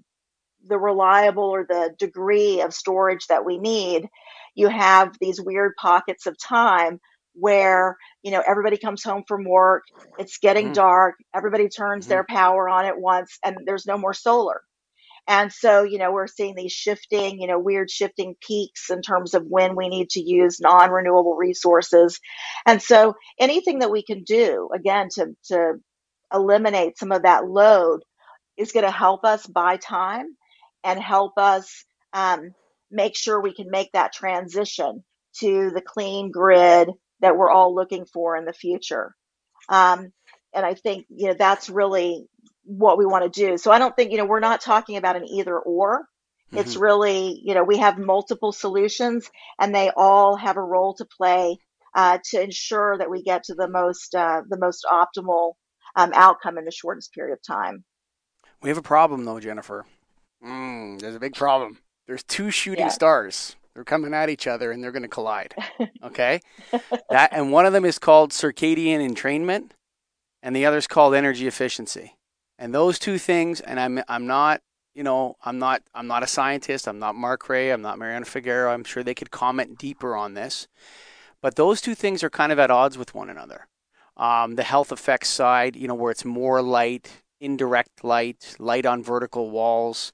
the reliable or the degree of storage that we need. You have these weird pockets of time where you know everybody comes home from work it's getting mm. dark everybody turns mm. their power on at once and there's no more solar And so, you know, we're seeing these shifting, you know, weird shifting peaks in terms of when we need to use non renewable resources. And so, anything that we can do, again, to, to eliminate some of that load is going to help us buy time and help us um, make sure we can make that transition to the clean grid that we're all looking for in the future. Um, and I think you know that's really what we want to do. So I don't think you know we're not talking about an either or. Mm-hmm. It's really you know we have multiple solutions and they all have a role to play uh, to ensure that we get to the most uh, the most optimal um, outcome in the shortest period of time. We have a problem though, Jennifer. Mm, there's a big problem. There's two shooting yeah. stars. They're coming at each other and they're going to collide. Okay, that and one of them is called circadian entrainment, and the other is called energy efficiency. And those two things, and I'm I'm not you know I'm not I'm not a scientist. I'm not Mark Rea. I'm not Mariana Figueiro. I'm sure they could comment deeper on this, but those two things are kind of at odds with one another. Um, the health effects side, you know, where it's more light, indirect light, light on vertical walls,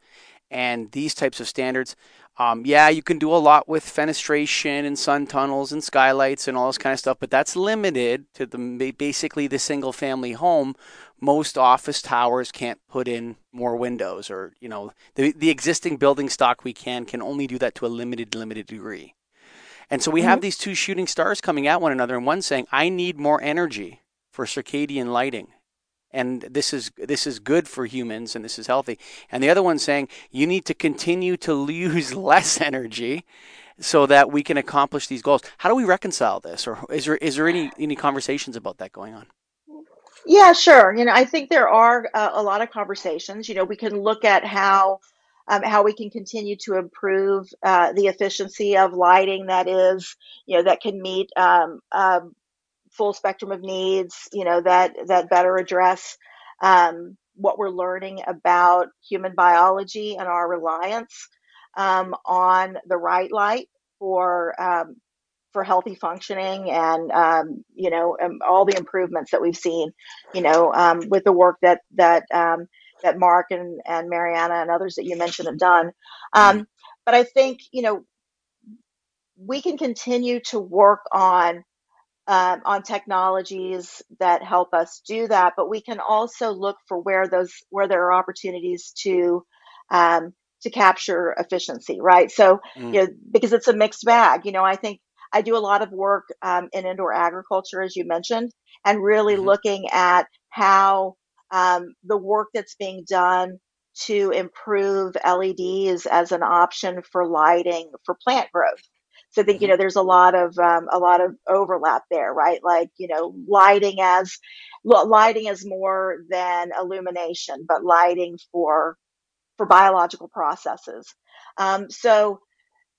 and these types of standards. Um, yeah, you can do a lot with fenestration and sun tunnels and skylights and all this kind of stuff, but that's limited to the basically the single family home. Most office towers can't put in more windows, or you know, the the existing building stock we can can only do that to a limited limited degree. And so we mm-hmm. have these two shooting stars coming at one another, and one saying, "I need more energy for circadian lighting." and this is this is good for humans and this is healthy. And the other one saying you need to continue to use less energy so that we can accomplish these goals. How do we reconcile this, or is there is there any any conversations about that going on? Yeah, sure. You know, I think there are uh, a lot of conversations. You know, we can look at how um, how we can continue to improve uh, the efficiency of lighting that is, you know, that can meet um, um, full spectrum of needs, you know, that that better address um, what we're learning about human biology and our reliance um, on the right light for um, for healthy functioning and um, you know um, all the improvements that we've seen, you know, um, with the work that that that Mark and and Mariana and others that you mentioned have done. but I think you know we can continue to work on um, on technologies that help us do that, but we can also look for where those where there are opportunities to um, to capture efficiency, right? So, mm. you know, because it's a mixed bag. You know, I think I do a lot of work um, in indoor agriculture, as you mentioned, and really mm-hmm. looking at how um, the work that's being done to improve LEDs as an option for lighting for plant growth so I think you mm-hmm. know there's a lot of um, a lot of overlap there, right? Like you know, lighting as lighting is more than illumination, but lighting for for biological processes. Um, so,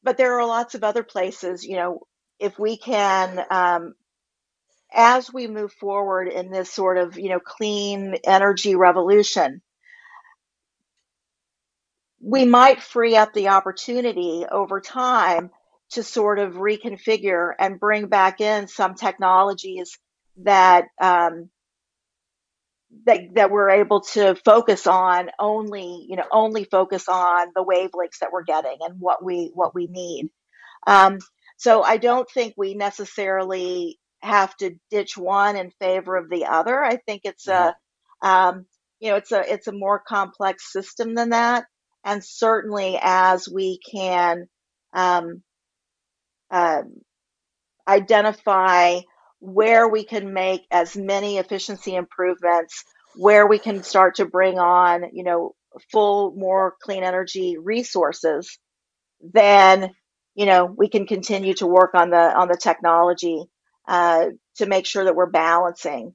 but there are lots of other places. You know, if we can um, as we move forward in this sort of you know clean energy revolution we might free up the opportunity over time to sort of reconfigure and bring back in some technologies that um, that that we're able to focus on only you know only focus on the wavelengths that we're getting and what we what we need. Um, so I don't think we necessarily have to ditch one in favor of the other. I think it's a um, you know it's a it's a more complex system than that. And certainly as we can um, um, identify where we can make as many efficiency improvements, where we can start to bring on, you know, full, more clean energy resources, then, you know, we can continue to work on the on the technology uh, to make sure that we're balancing,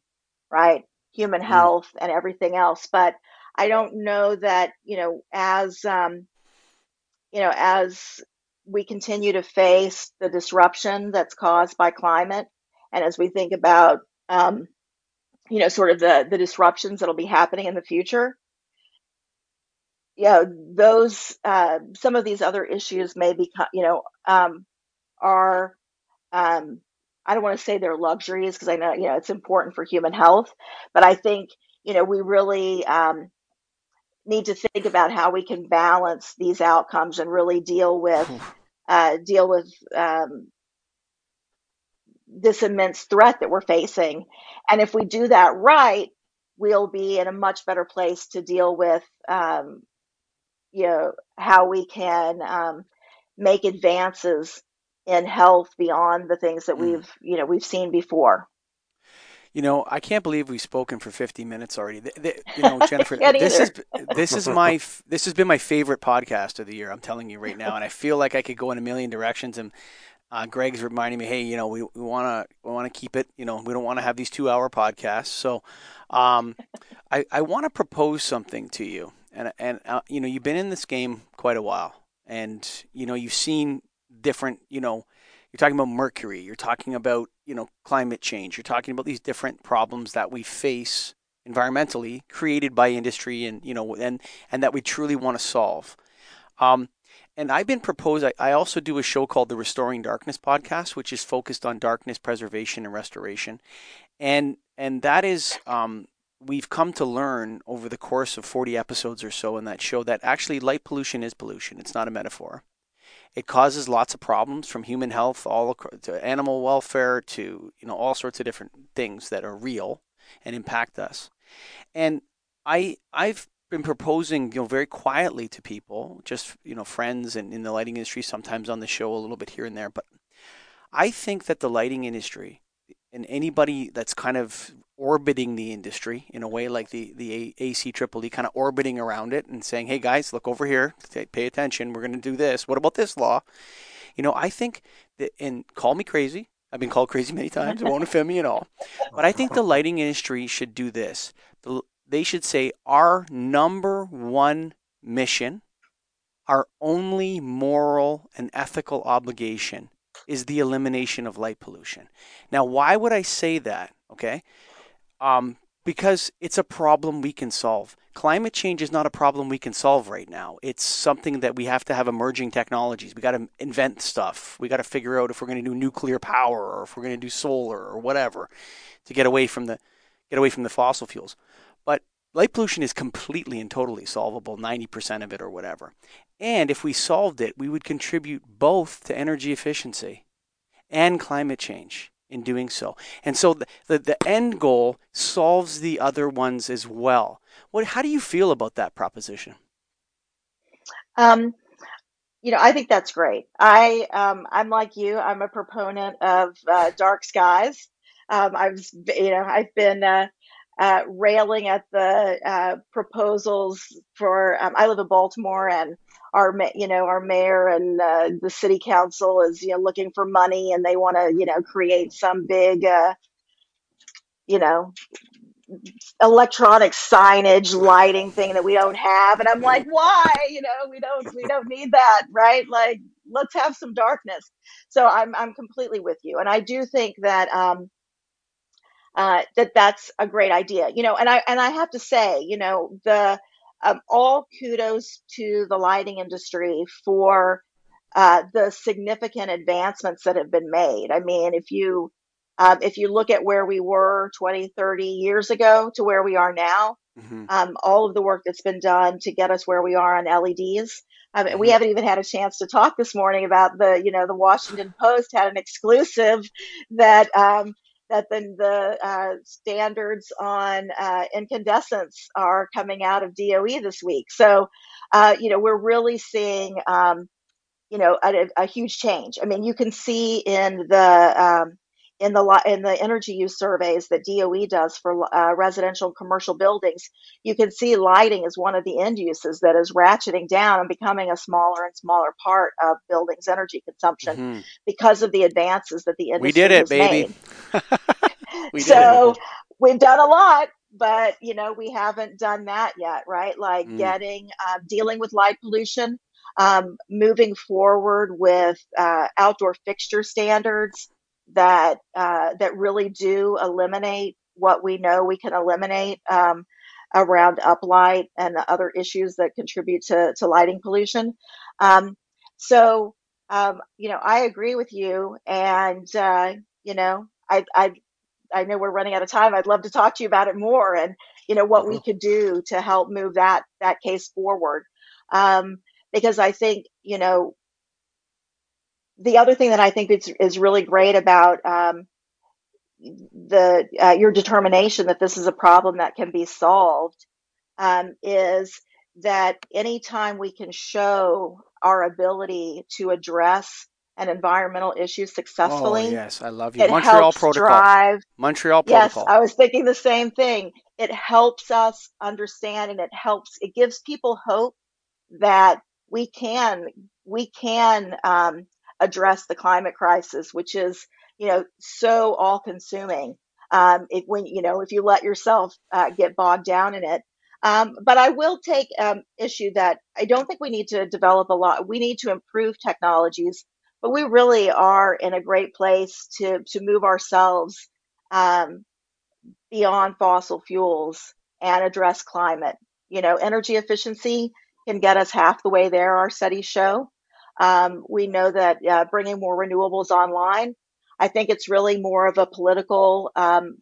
right, human mm. health and everything else. But I don't know that, you know, as um, you know, as we continue to face the disruption that's caused by climate, and as we think about, um, you know, sort of the the disruptions that'll be happening in the future, yeah, those uh, some of these other issues may be, you know, um, are um, I don't want to say they're luxuries because I know you know it's important for human health, but I think you know we really um, need to think about how we can balance these outcomes and really deal with uh, deal with um, this immense threat that we're facing. And if we do that right, we'll be in a much better place to deal with, um, you know, how we can um, make advances in health beyond the things that mm. we've, you know, we've seen before. You know, I can't believe we've spoken for 50 minutes already. The, the, you know, Jennifer, this is this is my this has been my favorite podcast of the year. I'm telling you right now, and I feel like I could go in a million directions. And uh, Greg's reminding me, hey, you know, we want to we want to keep it. You know, we don't want to have these two hour podcasts. So, um, I I want to propose something to you, and and uh, you know, you've been in this game quite a while, and you know, you've seen different, you know, you're talking about mercury, you're talking about you know climate change, you're talking about these different problems that we face environmentally created by industry and you know and and that we truly want to solve. Um, and I've been proposed. I, I, also do a show called the Restoring Darkness podcast, which is focused on darkness preservation and restoration, and and that is um, we've come to learn over the course of 40 episodes or so in that show that actually light pollution is pollution. It's not a metaphor. It causes lots of problems from human health all to animal welfare to you know all sorts of different things that are real and impact us. And I I've been proposing, you know, very quietly to people, just you know, friends and in the lighting industry, sometimes on the show a little bit here and there. But I think that the lighting industry and anybody that's kind of orbiting the industry in a way like the the AC Triple E kind of orbiting around it and saying, "Hey guys, look over here, pay attention. We're going to do this. What about this law?" You know, I think that and call me crazy. I've been called crazy many times. It won't offend me at all. But I think the lighting industry should do this. They should say our number one mission, our only moral and ethical obligation is the elimination of light pollution. Now, why would I say that? Okay. Um, because it's a problem we can solve. Climate change is not a problem we can solve right now. It's something that we have to have emerging technologies. We got to invent stuff. We got to figure out if we're going to do nuclear power or if we're going to do solar or whatever to get away from the get away from the fossil fuels. But light pollution is completely and totally solvable, 90% of it or whatever. And if we solved it, we would contribute both to energy efficiency and climate change in doing so. And so the, the, the, end goal solves the other ones as well. What, how do you feel about that proposition? Um, you know, I think that's great. I, um, I'm like you. I'm a proponent of uh, dark skies. Um, I've, you know, I've been uh, uh, railing at the uh, proposals for. Um, I live in Baltimore, and our you know our mayor and uh, the city council is you know looking for money and they want to you know create some big uh, you know electronic signage lighting thing that we don't have. And i'm like why? You know we don't we don't need that right? Like let's have some darkness. So i'm i'm completely with you. And i do think that um uh that that's a great idea you know and i and i have to say you know the um, all kudos to the lighting industry for uh, the significant advancements that have been made. I mean, if you um, if you look at where we were 20, 30 years ago to where we are now, mm-hmm. um, all of the work that's been done to get us where we are on LEDs. Um, mm-hmm. We haven't even had a chance to talk this morning about the, you know, the Washington Post had an exclusive that um, that the, the uh, standards on uh, incandescents are coming out of DOE this week. So, uh, you know, we're really seeing, um, you know, a, a, huge change. I mean, you can see in the um, in the in the energy use surveys that DOE does for uh, residential and commercial buildings, you can see lighting is one of the end uses that is ratcheting down and becoming a smaller and smaller part of buildings' energy consumption mm-hmm. because of the advances that the industry we did it, baby. we so it. we've done a lot, but you know we haven't done that yet, right? Like mm. getting uh, dealing with light pollution. Um, moving forward with uh, outdoor fixture standards, that uh, that really do eliminate what we know we can eliminate um, around uplight and the other issues that contribute to, to lighting pollution. Um, so, um, you know, I agree with you, and uh, you know, I, I I know we're running out of time. I'd love to talk to you about it more and you know what mm-hmm. we could do to help move that that case forward. Um, because I think you know the other thing that I think is is really great about um, the uh, your determination that this is a problem that can be solved um, is that anytime we can show our ability to address an environmental issue successfully. Oh, yes, I love you. Montreal Protocol. Drive, Montreal Protocol. Yes, I was thinking the same thing. It helps us understand and it helps, it gives people hope that we can, we can um, address the climate crisis, which is, you know, so all consuming. Um, if when, you know, if you let yourself uh, get bogged down in it, um, but I will take um, issue that I don't think we need to develop a lot. We need to improve technologies, but we really are in a great place to to move ourselves um, beyond fossil fuels and address climate. You know, energy efficiency can get us half the way there. Our studies show. Um, we know that uh, bringing more renewables online. I think it's really more of a political um,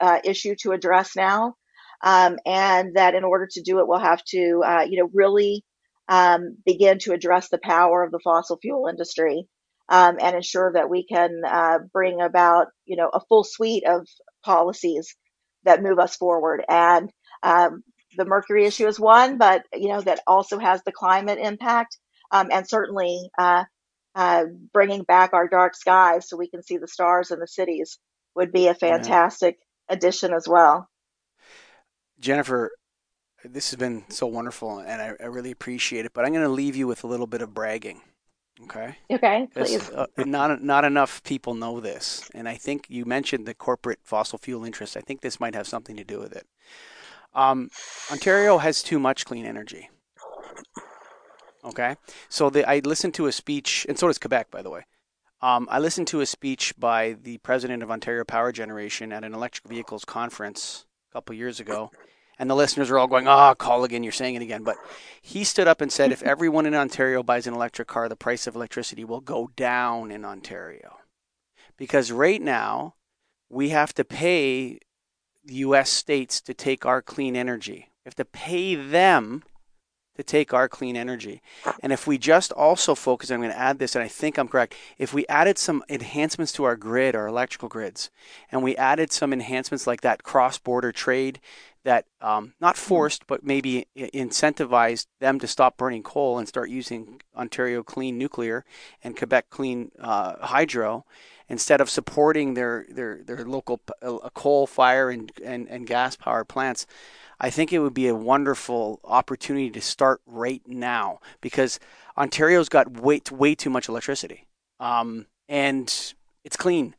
uh, issue to address now um, and that in order to do it, we'll have to, uh, you know, really um, begin to address the power of the fossil fuel industry um, and ensure that we can uh, bring about, you know, a full suite of policies that move us forward. And um, the mercury issue is one, but you know that also has the climate impact, um, and certainly uh, uh, bringing back our dark skies so we can see the stars in the cities would be a fantastic yeah. addition as well. Jennifer, this has been so wonderful, and I, I really appreciate it. But I'm going to leave you with a little bit of bragging. Okay. Okay. Please. Uh, not not enough people know this, and I think you mentioned the corporate fossil fuel interest. I think this might have something to do with it. Um, Ontario has too much clean energy. Okay. So the, I listened to a speech, and so does Quebec, by the way. Um, I listened to a speech by the president of Ontario Power Generation at an electric vehicles conference a couple years ago, and the listeners are all going, "Ah, oh, again! you're saying it again." But he stood up and said, "If everyone in Ontario buys an electric car, the price of electricity will go down in Ontario, because right now we have to pay the U.S. states to take our clean energy. We have to pay them." To take our clean energy. And if we just also focus, I'm going to add this, and I think I'm correct. If we added some enhancements to our grid, our electrical grids, and we added some enhancements like that cross border trade that um, not mm-hmm. forced, but maybe incentivized them to stop burning coal and start using Ontario clean nuclear and Quebec clean uh, hydro instead of supporting their their, their local uh, coal fire and, and, and gas power plants. I think it would be a wonderful opportunity to start right now because Ontario's got way way too much electricity, um, and it's clean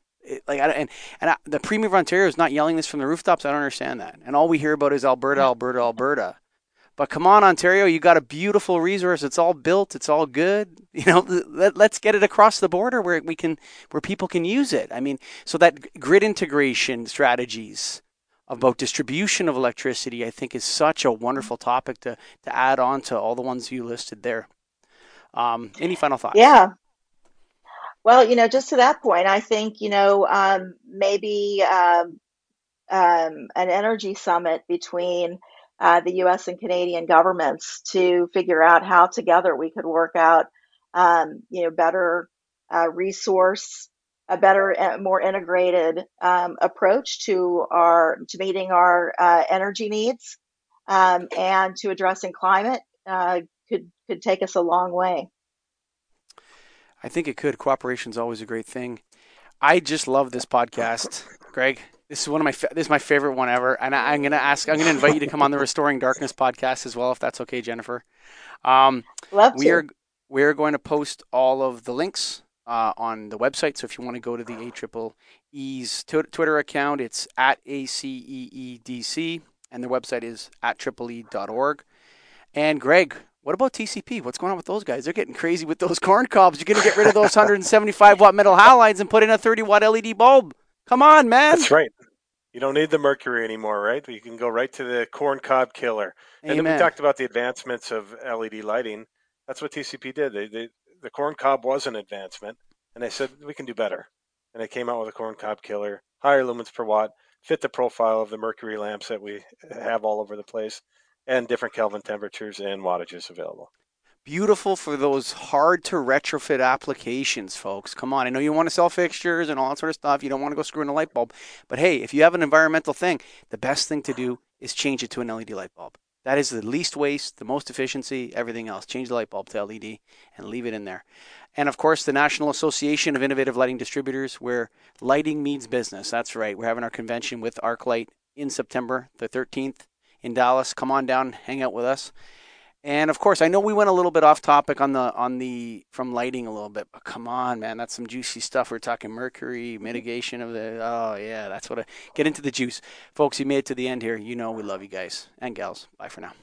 like I, and and I, the premier of Ontario is not yelling this from the rooftops. I don't understand that. And all we hear about is Alberta, Alberta, Alberta. But come on, Ontario, you got a beautiful resource. It's all built. It's all good. You know, let, let's get it across the border where we can, where people can use it. I mean, so that grid integration strategies about distribution of electricity, I think, is such a wonderful topic to to add on to all the ones you listed there. Um, any final thoughts? Yeah, well, you know, just to that point, I think, you know, um, maybe um, um, an energy summit between uh, the US and Canadian governments to figure out how together we could work out, um, you know, better uh, resource, a better, more integrated um, approach to our to meeting our uh, energy needs um, and to addressing climate uh, could could take us a long way. I think it could. Cooperation is always a great thing. I just love this podcast, Greg. This is one of my fa- this is my favorite one ever, and I, am gonna ask. I'm gonna invite you to come on the Restoring Darkness podcast as well, if that's okay, Jennifer. Um, love we to. are we are going to post all of the links uh, on the website. So if you want to go to the A Triple E's t- Twitter account, it's at ACEEEDC, and their website is at triple-e.org. And Greg, what about TCP? What's going on with those guys? They're getting crazy with those corn cobs. You're going to get rid of those 175 watt metal halides and put in a 30 watt LED bulb. Come on, man. That's right. You don't need the mercury anymore, right? You can go right to the corn cob killer. Amen. And then we talked about the advancements of LED lighting. That's what TCP did. They, they, the corn cob was an advancement, and they said we can do better. and they came out with a corncob killer, higher lumens per watt, fit the profile of the mercury lamps that we have all over the place, and different Kelvin temperatures and wattages available. Beautiful for those hard to retrofit applications, folks. Come on, I know you want to sell fixtures and all that sort of stuff. You don't want to go screw in a light bulb. But hey, if you have an environmental thing, the best thing to do is change it to an LED light bulb. That is the least waste, the most efficiency, everything else. Change the light bulb to LED and leave it in there. And of course, the National Association of Innovative Lighting Distributors, where lighting means business. That's right. We're having our convention with ArcLight in September the 13th in Dallas. Come on down, hang out with us. And of course, I know we went a little bit off topic on the on the from lighting a little bit, but come on, man, that's some juicy stuff. We're talking mercury mm-hmm. mitigation of the. Oh yeah, that's what I get into the juice, folks. You made it to the end here. You know we love you guys and gals. Bye for now.